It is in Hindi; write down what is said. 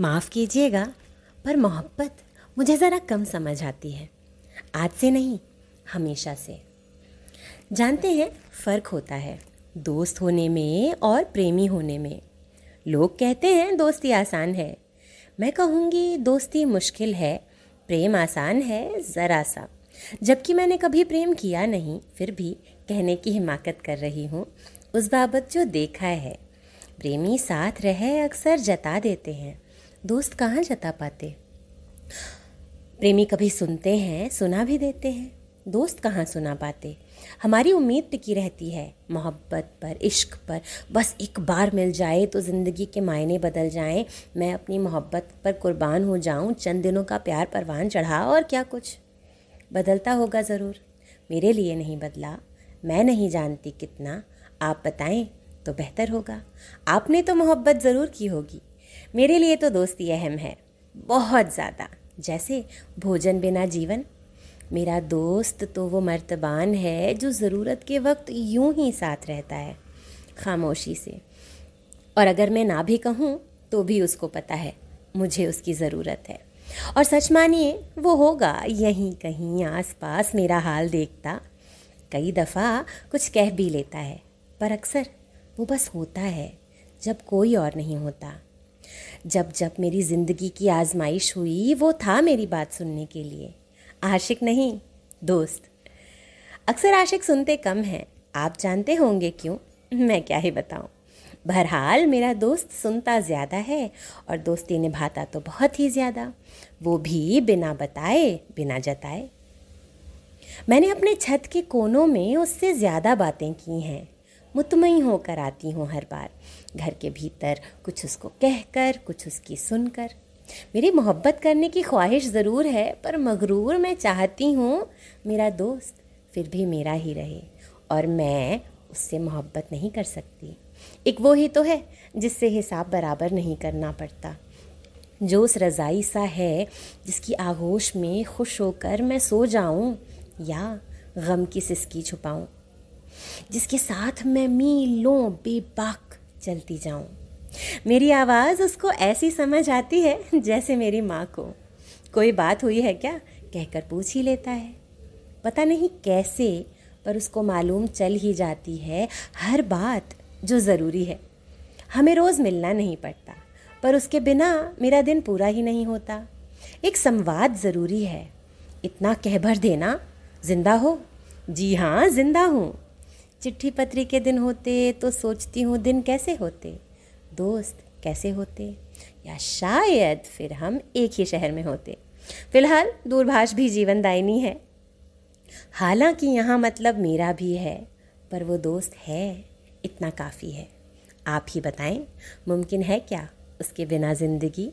माफ़ कीजिएगा, पर मोहब्बत मुझे ज़रा कम समझ आती है। आज से नहीं, हमेशा से। जानते हैं, फ़र्क होता है, दोस्त होने में और प्रेमी होने में। लोग कहते हैं, दोस्ती आसान है। मैं कहूँगी, दोस्ती मुश्किल है, प्रेम आसान है, ज़रा सा। जबकि मैंने कभी प्रेम किया नहीं, फिर भी कहने की हिमाकत कर रही हूँ, उस बाबत जो देखा है। प्रेमी साथ रहे, अक्सर जता देते हैं। दोस्त कहाँ जता पाते? प्रेमी कभी सुनते हैं, सुना भी देते हैं। दोस्त कहाँ सुना पाते? हमारी उम्मीद टिकी रहती है, मोहब्बत पर, इश्क पर। बस एक बार मिल जाए तो ज़िंदगी के मायने बदल जाएँ। मैं अपनी मोहब्बत पर कुर्बान हो जाऊँ, चंद दिनों का प्यार परवान चढ़ा और क्या कुछ? बदलता होगा ज़रूर। मेरे लिए नहीं बदला, मैं नहीं जानती कितना। आप बताएँ तो बेहतर होगा। आपने तो मोहब्बत ज़रूर की होगी। मेरे लिए तो दोस्ती अहम है, बहुत ज़्यादा। जैसे भोजन बिना जीवन। मेरा दोस्त तो वो मर्तबान है जो ज़रूरत के वक्त यूँ ही साथ रहता है, खामोशी से। और अगर मैं ना भी कहूँ तो भी उसको पता है, मुझे उसकी ज़रूरत है। और सच मानिए, वो होगा यहीं कहीं आसपास मेरा हाल देखता। कई दफ़ा कुछ कह भी लेता है, पर अक्सर वो बस होता है, जब कोई और नहीं होता। जब जब मेरी ज़िंदगी की आजमाइश हुई, वो था मेरी बात सुनने के लिए। आशिक नहीं, दोस्त। अक्सर आशिक सुनते कम हैं। आप जानते होंगे क्यों? मैं क्या ही बताऊँ। बहरहाल, मेरा दोस्त सुनता ज़्यादा है और दोस्ती निभाता तो बहुत ही ज़्यादा। वो भी बिना बताए, बिना जताए। मैंने अपने छत के कोनों में उससे ज़्यादा बातें की हैं। मुतमई होकर आती हूँ हर बार। घर के भीतर कुछ उसको कहकर, कुछ उसकी सुनकर। मेरी मोहब्बत करने की ख्वाहिश ज़रूर है, पर मगरूर मैं चाहती हूँ मेरा दोस्त फिर भी मेरा ही रहे और मैं उससे मोहब्बत नहीं कर सकती। एक वो ही तो है जिससे हिसाब बराबर नहीं करना पड़ता। जो उस रज़ाई सा है जिसकी आगोश में खुश होकर मैं सो जाऊँ या गम की सिसकी छुपाऊं। जिसके साथ मैं मीलों बेबाक चलती जाऊँ। मेरी आवाज़ उसको ऐसी समझ आती है जैसे मेरी माँ को। कोई बात हुई है क्या? कहकर पूछ ही लेता है। पता नहीं कैसे, पर उसको मालूम चल ही जाती है हर बात जो ज़रूरी है। हमें रोज़ मिलना नहीं पड़ता, पर उसके बिना मेरा दिन पूरा ही नहीं होता। एक संवाद ज़रूरी है। इतना कह भर देना, ज़िंदा हो। जी हाँ ज़िंदा हूँ। चिट्ठी पत्री के दिन होते तो सोचती हूँ दिन कैसे होते? दोस्त कैसे होते? या शायद फिर हम एक ही शहर में होते। फ़िलहाल दूरभाष भी जीवनदायिनी है। हालाँकि यहाँ मतलब मेरा भी है, पर वो दोस्त है, इतना काफ़ी है। आप ही बताएँ, मुमकिन है क्या उसके बिना ज़िंदगी